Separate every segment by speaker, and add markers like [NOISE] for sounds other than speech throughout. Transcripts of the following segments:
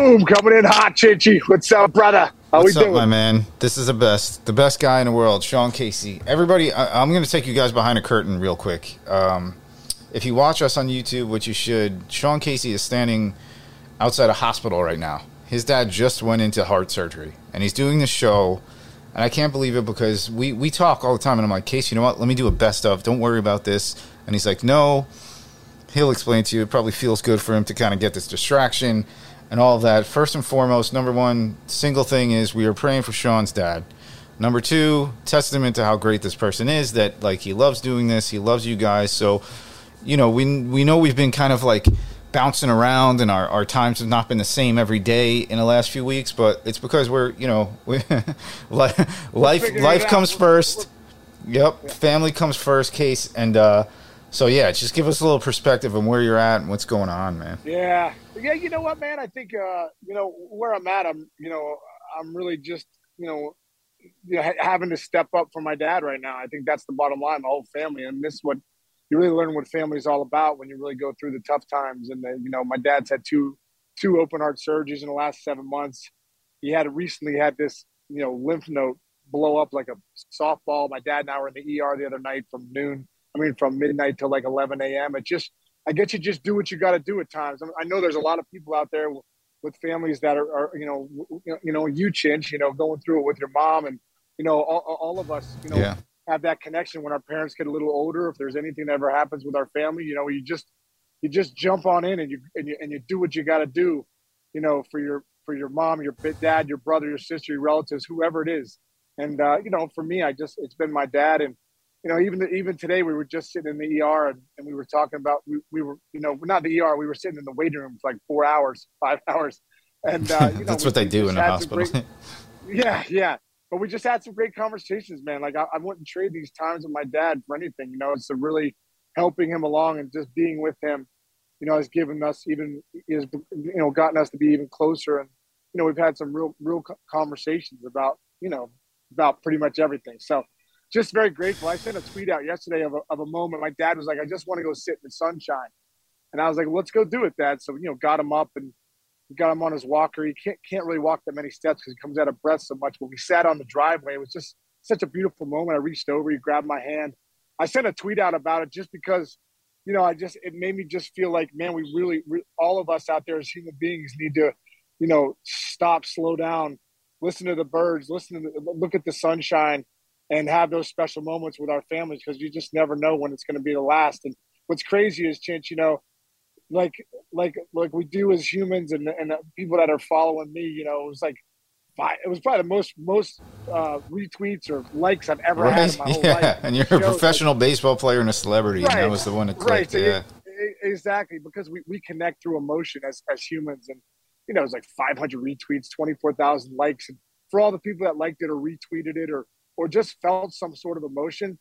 Speaker 1: Boom, coming in hot, Chinchy. What's up, brother? How
Speaker 2: What's
Speaker 1: we
Speaker 2: up,
Speaker 1: doing?
Speaker 2: my man? This is the best, the best guy in the world, Sean Casey. Everybody, I, I'm going to take you guys behind a curtain real quick. Um, if you watch us on YouTube, which you should, Sean Casey is standing outside a hospital right now. His dad just went into heart surgery, and he's doing this show. And I can't believe it because we, we talk all the time, and I'm like, Casey, you know what? Let me do a best of. Don't worry about this. And he's like, no. He'll explain to you. It probably feels good for him to kind of get this distraction and all of that. First and foremost, number one single thing is we are praying for Sean's dad. Number two, testament to how great this person is that like he loves doing this, he loves you guys. So, you know, we we know we've been kind of like bouncing around and our, our times have not been the same every day in the last few weeks, but it's because we're, you know, we, [LAUGHS] life life,
Speaker 1: figuring
Speaker 2: life
Speaker 1: it out.
Speaker 2: comes first. Yep, family comes first case and uh so yeah, just give us a little perspective on where you're at and what's going on, man.
Speaker 1: Yeah, yeah. You know what, man? I think uh, you know where I'm at. I'm, you know, I'm really just, you know, you know, ha- having to step up for my dad right now. I think that's the bottom line. My whole family, and this is what you really learn what family is all about when you really go through the tough times. And then, you know, my dad's had two two open heart surgeries in the last seven months. He had recently had this, you know, lymph node blow up like a softball. My dad and I were in the ER the other night from noon. I mean, from midnight till like 11 a.m. It just, I guess you just do what you got to do at times. I, know there's a lot of people out there with families that are, are you know, you know, you chinch, you know, going through it with your mom, and you know, all, all of us, you know,
Speaker 2: Yeah.
Speaker 1: have that connection when our parents get a little older. If there's anything that ever happens with our family, you know, you just, you just jump on in and you and you and you do what you got to do, you know, for your for your mom, your dad, your brother, your sister, your relatives, whoever it is. And uh, you know, for me, I just it's been my dad and you know, even even today we were just sitting in the ER and, and we were talking about we, we were you know not the ER we were sitting in the waiting room for like four hours [LAUGHS] five hours and uh, you [LAUGHS] know,
Speaker 2: That's
Speaker 1: we-
Speaker 2: what they do in a hospital.
Speaker 1: great- [LAUGHS] yeah, yeah. But we just had some great conversations, man. Like I, I wouldn't trade these times with my dad for anything. You know, it's a really helping him along and just being with him. You know, has given us even is you know gotten us to be even closer. And you know, we've had some real real conversations about you know about pretty much everything. So just very grateful. I sent a tweet out yesterday of a, of a moment. My dad was like, "I just want to go sit in the sunshine," and I was like, "Let's go do it, Dad." So you know, got him up and got him on his walker. He can't can't really walk that many steps because he comes out of breath so much. But we sat on the driveway. It was just such a beautiful moment. I reached over, he grabbed my hand. I sent a tweet out about it just because, you know, I just it made me just feel like, man, we really, re- all of us out there as human beings need to, you know, stop, slow down, listen to the birds, listen to the, look at the sunshine, and have those special moments with our families because you just never know when it's going to be the last. And what's crazy is, Chinch, you know, like like like we do as humans and and people that are following me, you know, it was like five, it was probably the most most uh, retweets or likes I've ever had in my whole
Speaker 2: yeah,
Speaker 1: life.
Speaker 2: and you're a
Speaker 1: Shows, like-
Speaker 2: professional baseball player and a celebrity, and that was the one that
Speaker 1: right?
Speaker 2: clicked.
Speaker 1: So
Speaker 2: yeah.
Speaker 1: e- exactly because we, we connect through emotion as as humans, and you know, it's like 500 retweets, 24,000 likes, and for all the people that liked it or retweeted it or or just felt some sort of emotion,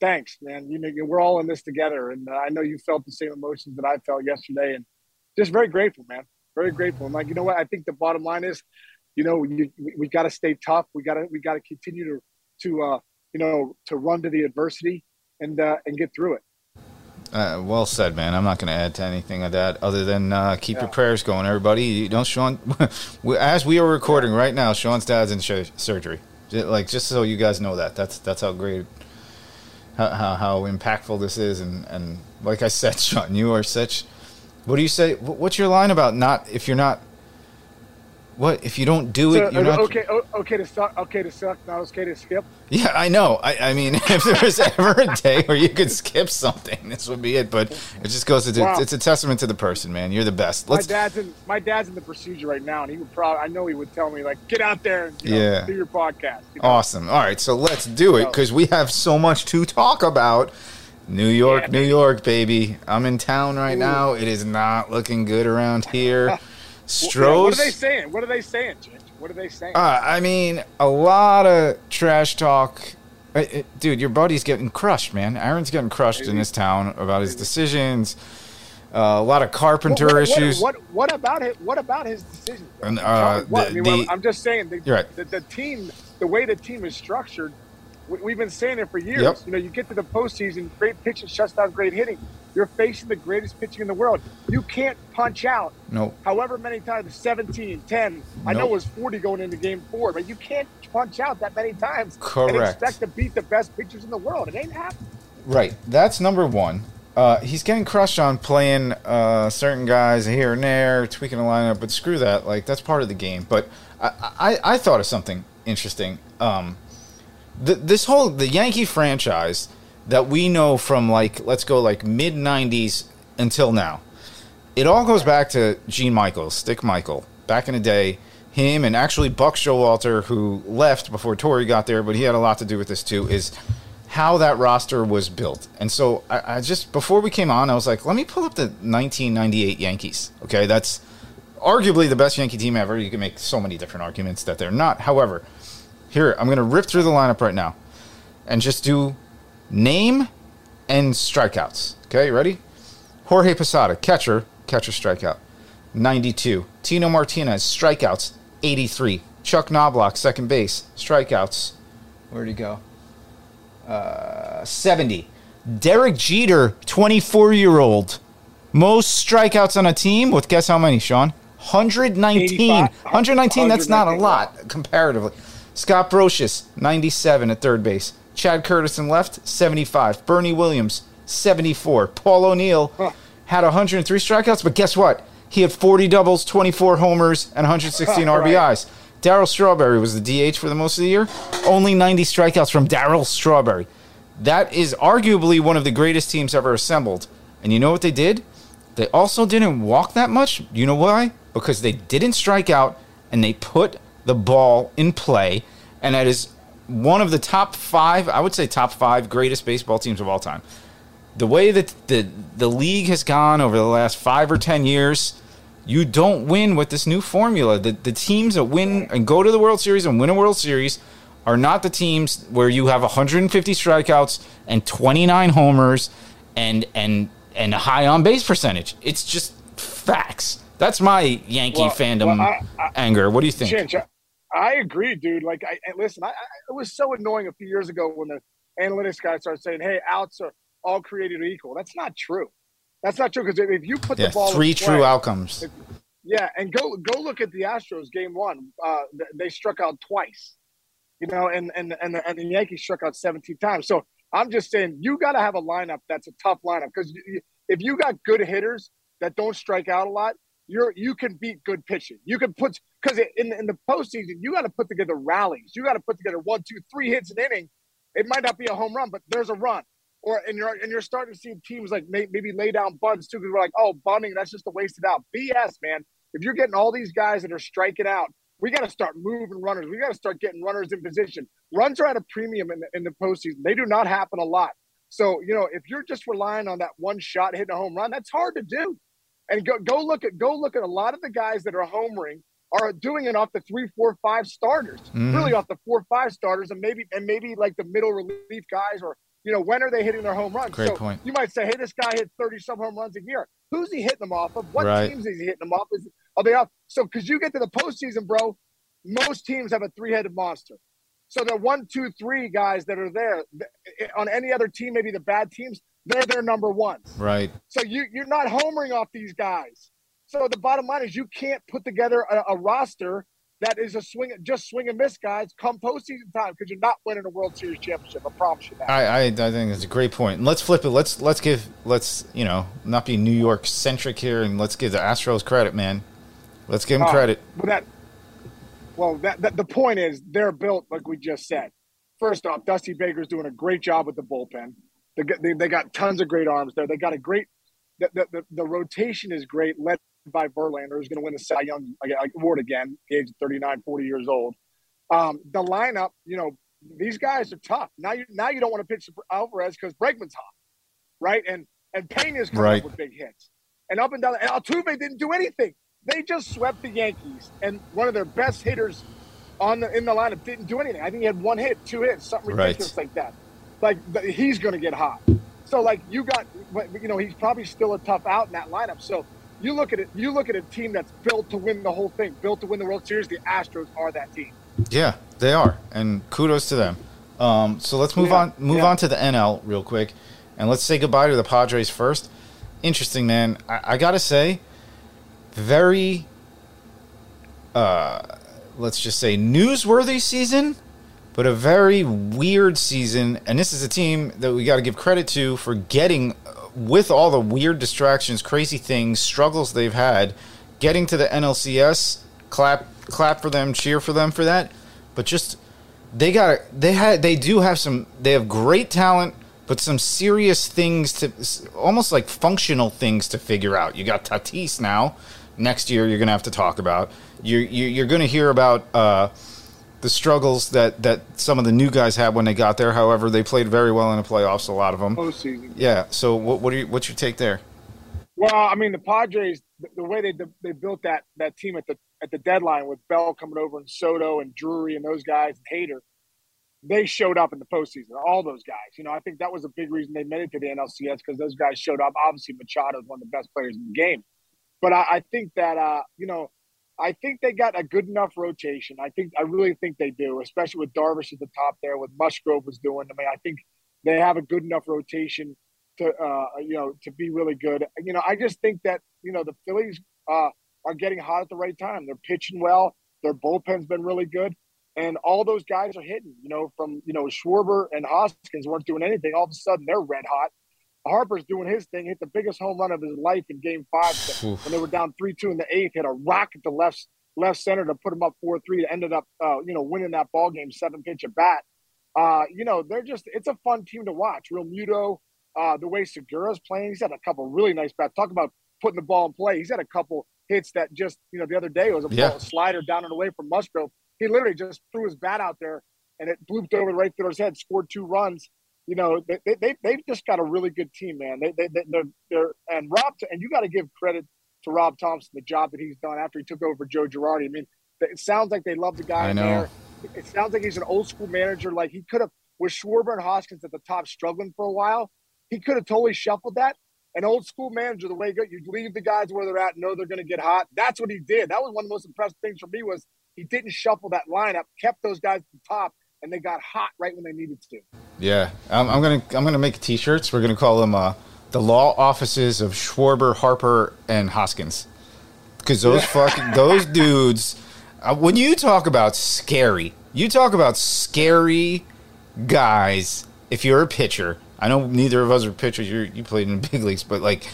Speaker 1: thanks, man. You know, we're all in this together, and uh, I know you felt the same emotions that I felt yesterday, and just very grateful, man. Very grateful. And like, you know what? I think the bottom line is, you know, you, we, we got to stay tough. We got to we got to continue to to uh, you know to run to the adversity and uh, and get through it.
Speaker 2: Uh, well said, man. I'm not going to add to anything of that other than uh, keep your prayers going, everybody. You don't, Sean. [LAUGHS] as we are recording right now, Sean's dad's in sh- surgery. Like just so you guys know that. That's that's how great, how how, how impactful this is, and and like I said, [LAUGHS] Sean, you are such. What do you say? What's your line about not if you're not? What if you don't do
Speaker 1: So,
Speaker 2: it? You're not.
Speaker 1: okay, okay to suck, okay to suck, not okay to skip.
Speaker 2: Yeah, I know. I, I mean, [LAUGHS] if there was ever a day where you could skip something, this would be it. But it just goes to
Speaker 1: Wow.
Speaker 2: it's a testament to the person, man. You're the best.
Speaker 1: My
Speaker 2: Let's.
Speaker 1: dad's in my dad's in the procedure right now, and he would probably I know he would tell me like, get out there and you know,
Speaker 2: Yeah.
Speaker 1: do your podcast. you know?
Speaker 2: Awesome. All right, so let's do it because we have so much to talk about. New York,
Speaker 1: Yeah,
Speaker 2: New York, baby. I'm in town right
Speaker 1: Ooh.
Speaker 2: now. It is not looking good around here. [LAUGHS] Strohs.
Speaker 1: what are they saying? What are they saying, Ginge? What are they saying?
Speaker 2: Uh, I mean, a lot of trash talk. Uh, uh, Dude, your buddy's getting crushed, man. Aaron's getting crushed in this town about his decisions. Uh, a lot of carpenter
Speaker 1: what, what-
Speaker 2: issues.
Speaker 1: What, what about it? What about his decisions?
Speaker 2: And, uh?
Speaker 1: I
Speaker 2: the-
Speaker 1: mean,
Speaker 2: the-
Speaker 1: well, I'm just saying. The,
Speaker 2: right.
Speaker 1: The, the team, the way the team is structured, We, have been saying it for years.
Speaker 2: Yep.
Speaker 1: You know, you get to the postseason, great pitching shuts down great hitting. You're facing the greatest pitching in the world. You can't punch out.
Speaker 2: No.
Speaker 1: However many times, 17, 10. I know it was 40 going into game four, but you can't punch out that many times and expect to beat the best pitchers in the world. It ain't happening.
Speaker 2: Right. That's number one. Uh, he's getting crushed on playing uh, certain guys here and there, tweaking the lineup, but screw that. Like that's part of the game. But I, I, I thought of something interesting. Um, th- this whole the Yankee franchise that we know from like let's go like mid '90s until now. It all goes back to Gene Michaels, Stick Michael, back in the day. Him and actually Buck Showalter, who left before Torre got there, but he had a lot to do with this too. Is how that roster was built. And so I, I just before we came on, I was like, let me pull up the 1998 Yankees. Okay, that's arguably the best Yankee team ever. You can make so many different arguments that they're not. However, here I'm going to rip through the lineup right now and just do name and strikeouts. Okay, ready? Jorge Posada, catcher, catcher strikeout, 92. Tino Martinez, strikeouts, 83. Chuck Knobloch, second base, strikeouts. Where'd he go? Uh, 70. Derek Jeter, 24 year old. Most strikeouts on a team with guess how many, Sean? 119.
Speaker 1: 85.
Speaker 2: 119, that's not a lot comparatively. Scott Brosius, 97 at third base. Chad Curtis in left, 75. Bernie Williams, 74. Paul O'Neill had 103 strikeouts, but guess what? He had 40 doubles, 24 homers, and 116 [LAUGHS]
Speaker 1: Right.
Speaker 2: RBIs. Darryl Strawberry was the DH for the most of the year. Only 90 strikeouts from Darryl Strawberry. That is arguably one of the greatest teams ever assembled. And you know what they did? They also didn't walk that much. You know why? Because they didn't strike out and they put the ball in play. And that is one of the top five, I would say top five greatest baseball teams of all time. The way that the, the league has gone over the last five or 10 years, you don't win with this new formula. The, the teams that win and go to the World Series and win a World Series are not the teams where you have 150 strikeouts and 29 homers and and and a high on base percentage. It's just facts. That's my Yankee
Speaker 1: Well-
Speaker 2: fandom
Speaker 1: well, I- I-
Speaker 2: anger. What do you think?
Speaker 1: I, I agree, dude. Like, I listen, I, I, it was so annoying a few years ago when the analytics guy started saying, "Hey, outs are all created equal." That's not true. That's not true because if you put
Speaker 2: Yeah,
Speaker 1: the ball in
Speaker 2: three
Speaker 1: play-
Speaker 2: true outcomes.
Speaker 1: Yeah, and go go look at the Astros game one. Uh, they struck out twice, you know, and and and the, and the Yankees struck out 17 times. So I'm just saying you got to have a lineup that's a tough lineup because if you got good hitters that don't strike out a lot, you're you can beat good pitching. You can put because in in the postseason you got to put together rallies. You got to put together one, two, three hits an inning. It might not be a home run, but there's a run. Or and you're and you're starting to see teams like may, maybe lay down bunts too because we're like, oh, bunting that's just a wasted out. BS, man. If you're getting all these guys that are striking out, we got to start moving runners. We got to start getting runners in position. Runs are at a premium in the, in the postseason. They do not happen a lot. So you know, if you're just relying on that one shot hitting a home run, that's hard to do. And go go look at go look at a lot of the guys that are homering are doing it off the three, four, five starters.
Speaker 2: Mhm.
Speaker 1: Really off the four, five starters, and maybe and maybe like the middle relief guys, or you know, when are they hitting their home runs?
Speaker 2: Great
Speaker 1: so
Speaker 2: point.
Speaker 1: You might say, hey, this guy hit thirty some home runs a year. Who's he hitting them off of? What
Speaker 2: Right.
Speaker 1: teams is he hitting them off? Is are they off? So because you get to the postseason, bro, most teams have a three headed monster. So the one, two, three guys that are there on any other team, maybe the bad teams, they're their number ones.
Speaker 2: Right.
Speaker 1: So you you're not homering off these guys. So the bottom line is you can't put together a, a roster that is a swing just swing and miss guys come postseason time because you're not winning a World Series championship. I promise you that.
Speaker 2: I, I, I think it's a great point. And let's flip it. Let's let's give let's you know not be New York centric here, and let's give the Astros credit, man. Let's give them
Speaker 1: Oh,
Speaker 2: credit.
Speaker 1: Well, that well that, that the point is they're built like we just said. First off, Dusty Baker's doing a great job with the bullpen. They got, they, they got tons of great arms there. They got a great the, the, the, the rotation is great, led by Verlander, who's going to win the Cy Young award again, the age of 39, 40 years old. Um, the lineup, you know, these guys are tough. Now you now you don't want to pitch Alvarez because Bregman's hot, right? And and Pena's coming
Speaker 2: Right.
Speaker 1: up with big hits, and up and down. And Altuve didn't do anything. They just swept the Yankees, and one of their best hitters on the in the lineup didn't do anything. I think he had one hit, two hits, something
Speaker 2: Right.
Speaker 1: ridiculous like that. Like he's going to get hot. So like you got, you know, he's probably still a tough out in that lineup. So you look at it, you look at a team that's built to win the whole thing, built to win the World Series. The Astros are that team.
Speaker 2: Yeah, they are, and kudos to them. Um, so let's move
Speaker 1: Yeah,
Speaker 2: on move
Speaker 1: yeah.
Speaker 2: on to the NL real quick, and let's say goodbye to the Padres first. Interesting, man. I, I gotta say, very, uh, let's just say newsworthy season, but a very weird season. And this is a team that we got to give credit to for getting, uh, with all the weird distractions, crazy things, struggles they've had, getting to the NLCS. Clap, clap for them, cheer for them for that. But just they got they had they do have some they have great talent but some serious things to almost like functional things to figure out you got Tatis now next year you're gonna have to talk about you're you're, you're gonna hear about uh, the struggles that that some of the new guys had when they got there however they played very well in the playoffs a lot of them
Speaker 1: Postseason.
Speaker 2: yeah so what what are you, what's your take there
Speaker 1: Well, I mean, the Padres, the, way they they built that that team at the at the deadline with Bell coming over and Soto and Drury and those guys and Hader, they showed up in the postseason. All those guys, you know, I think that was a big reason they made it to the NLCS because those guys showed up. Obviously, Machado is one of the best players in the game, but I, I think that uh, you know, I think they got a good enough rotation. I think I really think they do, especially with Darvish at the top there, with Musgrove was doing. I mean, I think they have a good enough rotation to uh, you know to be really good. You know, I just think that you know the Phillies uh, are getting hot at the right time. They're pitching well. Their bullpen's been really good, and all those guys are hitting. You know, from you know Schwarber and Hoskins weren't doing anything. All of a sudden, they're red hot. Harper's doing his thing. Hit the biggest home run of his life in Game Five when they were down three two in the eighth. Hit a rocket to left left center to put them up four three. Ended up uh, you know winning that ball game seven pitch at bat. Uh, you know, they're just it's a fun team to watch. Realmuto, uh, the way Segura's playing, he's had a couple really nice bats. Talk about putting the ball in play. He's had a couple hits that just you know the other day it was a
Speaker 2: Yeah.
Speaker 1: ball slider down and away from Musgrove. He literally just threw his bat out there and it blooped over the right through his head. Scored two runs. You know, they they they they've just got a really good team, man. They they they- they're, they're and Rob and you got to give credit to Rob Thomson the job that he's done after he took over Joe Girardi. I mean, it sounds like they love the guy
Speaker 2: I know.
Speaker 1: there. It sounds like he's an old school manager. Like he could have with Schwarber and Hoskins at the top struggling for a while. He could have totally shuffled that. An old school manager, the way you leave the guys where they're at, know they're going to get hot. That's what he did. That was one of the most impressive things for me was he didn't shuffle that lineup, kept those guys at the top, and they got hot right when they needed to.
Speaker 2: Yeah, I'm, I'm gonna I'm gonna make T-shirts. We're gonna call them uh, the law offices of Schwarber, Harper, and Hoskins, because those [LAUGHS] fucking those dudes. Uh, when you talk about scary, you talk about scary guys. If you're a pitcher, I know neither of us are pitchers. You you played in the [LAUGHS] big leagues, but like,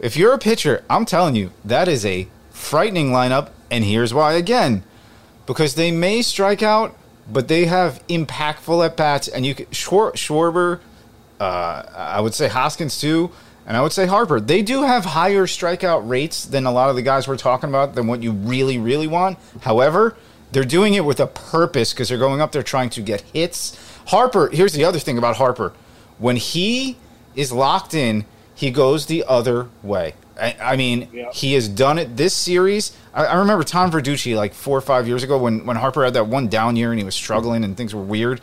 Speaker 2: if you're a pitcher, I'm telling you that is a frightening lineup. And here's why again because they may strike out, but they have impactful at bats. And you can, Schwar, Schwarber, uh, I would say Hoskins too, and I would say Harper. They do have higher strikeout rates than a lot of the guys we're talking about than what you really, really want. However, they're doing it with a purpose because they're going up there trying to get hits. Harper, here's the other thing about Harper. When he is locked in, he goes the other way. I, I mean,
Speaker 1: Yeah.
Speaker 2: he has done it this series. I, I remember Tom Verducci like four or five years ago when, when Harper had that one down year and he was struggling and things were weird.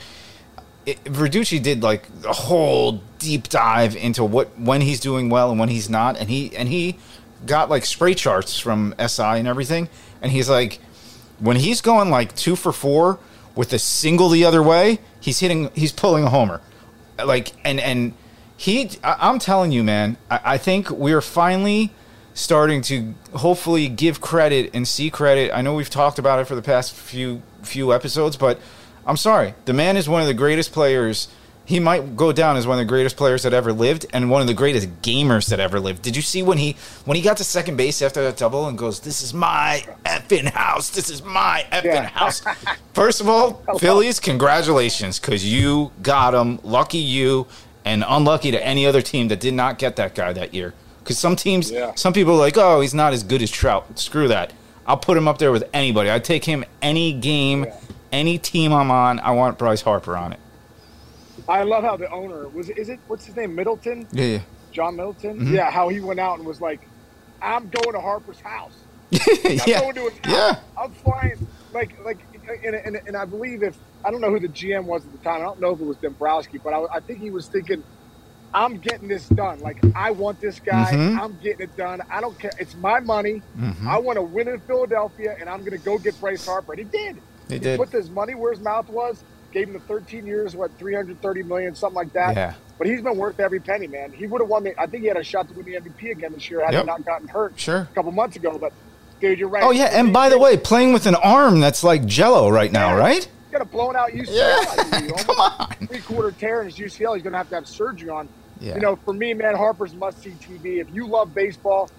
Speaker 2: It, Verducci did like a whole deep dive into what when he's doing well and when he's not, and he and he got like spray charts from SI and everything, and he's like, when he's going like two for four with a single the other way, he's hitting, he's pulling a homer, like and and he, I, I'm telling you, man, I, I think we're finally starting to hopefully give credit and see credit. I know we've talked about it for the past few few episodes, but I'm sorry, the man is one of the greatest players. He might go down as one of the greatest players that ever lived and one of the greatest gamers that ever lived. Did you see when he when he got to second base after that double and goes, "This is my effing house. This is my effing
Speaker 1: Yeah.
Speaker 2: house." [LAUGHS] First of all, Phillies, congratulations because you got him. Lucky you, and unlucky to any other team that did not get that guy that year. Because some teams,
Speaker 1: Yeah.
Speaker 2: some people are like, "Oh, he's not as good as Trout." Screw that. I'll put him up there with anybody. I'd take him any game,
Speaker 1: Yeah.
Speaker 2: any team I'm on. I want Bryce Harper on it.
Speaker 1: I love how the owner was. Is it what's his name? Middleton,
Speaker 2: Yeah, yeah.
Speaker 1: John Middleton.
Speaker 2: Mhm.
Speaker 1: Yeah, how he went out and was like, "I'm going to Harper's house. [LAUGHS] I'm
Speaker 2: yeah,
Speaker 1: going to his house.
Speaker 2: yeah.
Speaker 1: I'm flying." Like, like, and, and, and I believe if I don't know who the GM was at the time. I don't know if it was Dombrowski, but I, I think he was thinking, "I'm getting this done. Like, I want this guy.
Speaker 2: Mhm.
Speaker 1: I'm getting it done. I don't care. It's my money.
Speaker 2: Mhm.
Speaker 1: I want to win in Philadelphia, and I'm going to go get Bryce Harper." And he did.
Speaker 2: He
Speaker 1: He
Speaker 2: did.
Speaker 1: put his money where his mouth was, gave him the 13 years, what 330 million, something like that.
Speaker 2: Yeah.
Speaker 1: But he's been worth every penny, man. He would have won the. I think he had a shot to win the MVP again this year had
Speaker 2: Yep.
Speaker 1: he not gotten hurt
Speaker 2: Sure.
Speaker 1: a couple months ago. But dude, you're right.
Speaker 2: Oh yeah, and by the way, playing with an arm that's like Jello right now,
Speaker 1: Yeah.
Speaker 2: right?
Speaker 1: Got a blown out UCL.
Speaker 2: Yeah. [LAUGHS] Come on.
Speaker 1: Three quarter tear in his UCL. He's going to have to have surgery on.
Speaker 2: Yeah.
Speaker 1: You know, for me, man, Harper's must see TV. If you love baseball,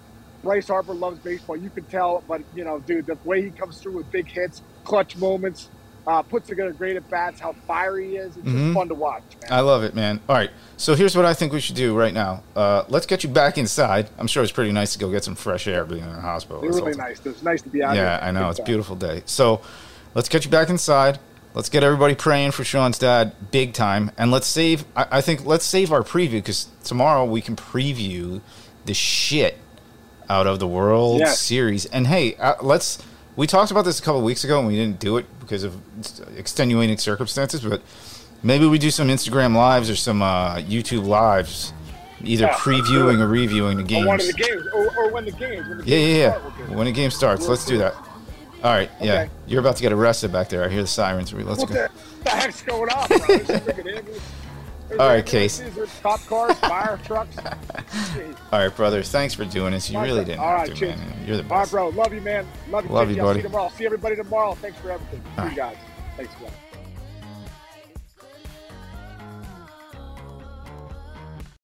Speaker 1: Bryce Harper loves baseball. You can tell, but you know, dude, the way he comes through with big hits, clutch moments, uh, puts together great at bats, how fiery he is. It's
Speaker 2: Mhm.
Speaker 1: just fun to watch, man.
Speaker 2: I love it, man. All right, so here's what I think we should do right now. Uh, let's get you back inside. I'm sure it's pretty nice to go get some fresh air being in a hospital.
Speaker 1: They're really nice. It's nice to be out here.
Speaker 2: Yeah, I know.
Speaker 1: Good
Speaker 2: It's a beautiful day. So let's get you back inside. Let's get everybody praying for Sean's dad big time. And let's save, I, I think, let's save our preview because tomorrow we can preview the shit out of the World
Speaker 1: Yes.
Speaker 2: Series. And hey, uh, let's, we talked about this a couple weeks ago and we didn't do it because of extenuating circumstances, but maybe we do some Instagram lives or some uh, YouTube lives, either
Speaker 1: Yeah,
Speaker 2: previewing or reviewing the
Speaker 1: Or
Speaker 2: games.
Speaker 1: one of the games, or, or when the games. When the
Speaker 2: Yeah,
Speaker 1: games
Speaker 2: yeah,
Speaker 1: we'll
Speaker 2: yeah. When a game starts, let's do that. All right, yeah. You're about to get arrested back there. I hear the sirens. Let's
Speaker 1: What
Speaker 2: go.
Speaker 1: the, the heck's going on, bro? There's freaking ambulance- there's
Speaker 2: All right, Case.
Speaker 1: There's cop cars, fire trucks. [LAUGHS]
Speaker 2: All right, brother. Thanks for doing this. You
Speaker 1: My
Speaker 2: really didn't
Speaker 1: All
Speaker 2: have to, man. You're the
Speaker 1: All right,
Speaker 2: best.
Speaker 1: bro. Love you, man. Love you.
Speaker 2: Love you, buddy.
Speaker 1: See you tomorrow. See everybody tomorrow. Thanks for everything.
Speaker 2: All
Speaker 1: See
Speaker 2: right.
Speaker 1: you guys. Thanks, man.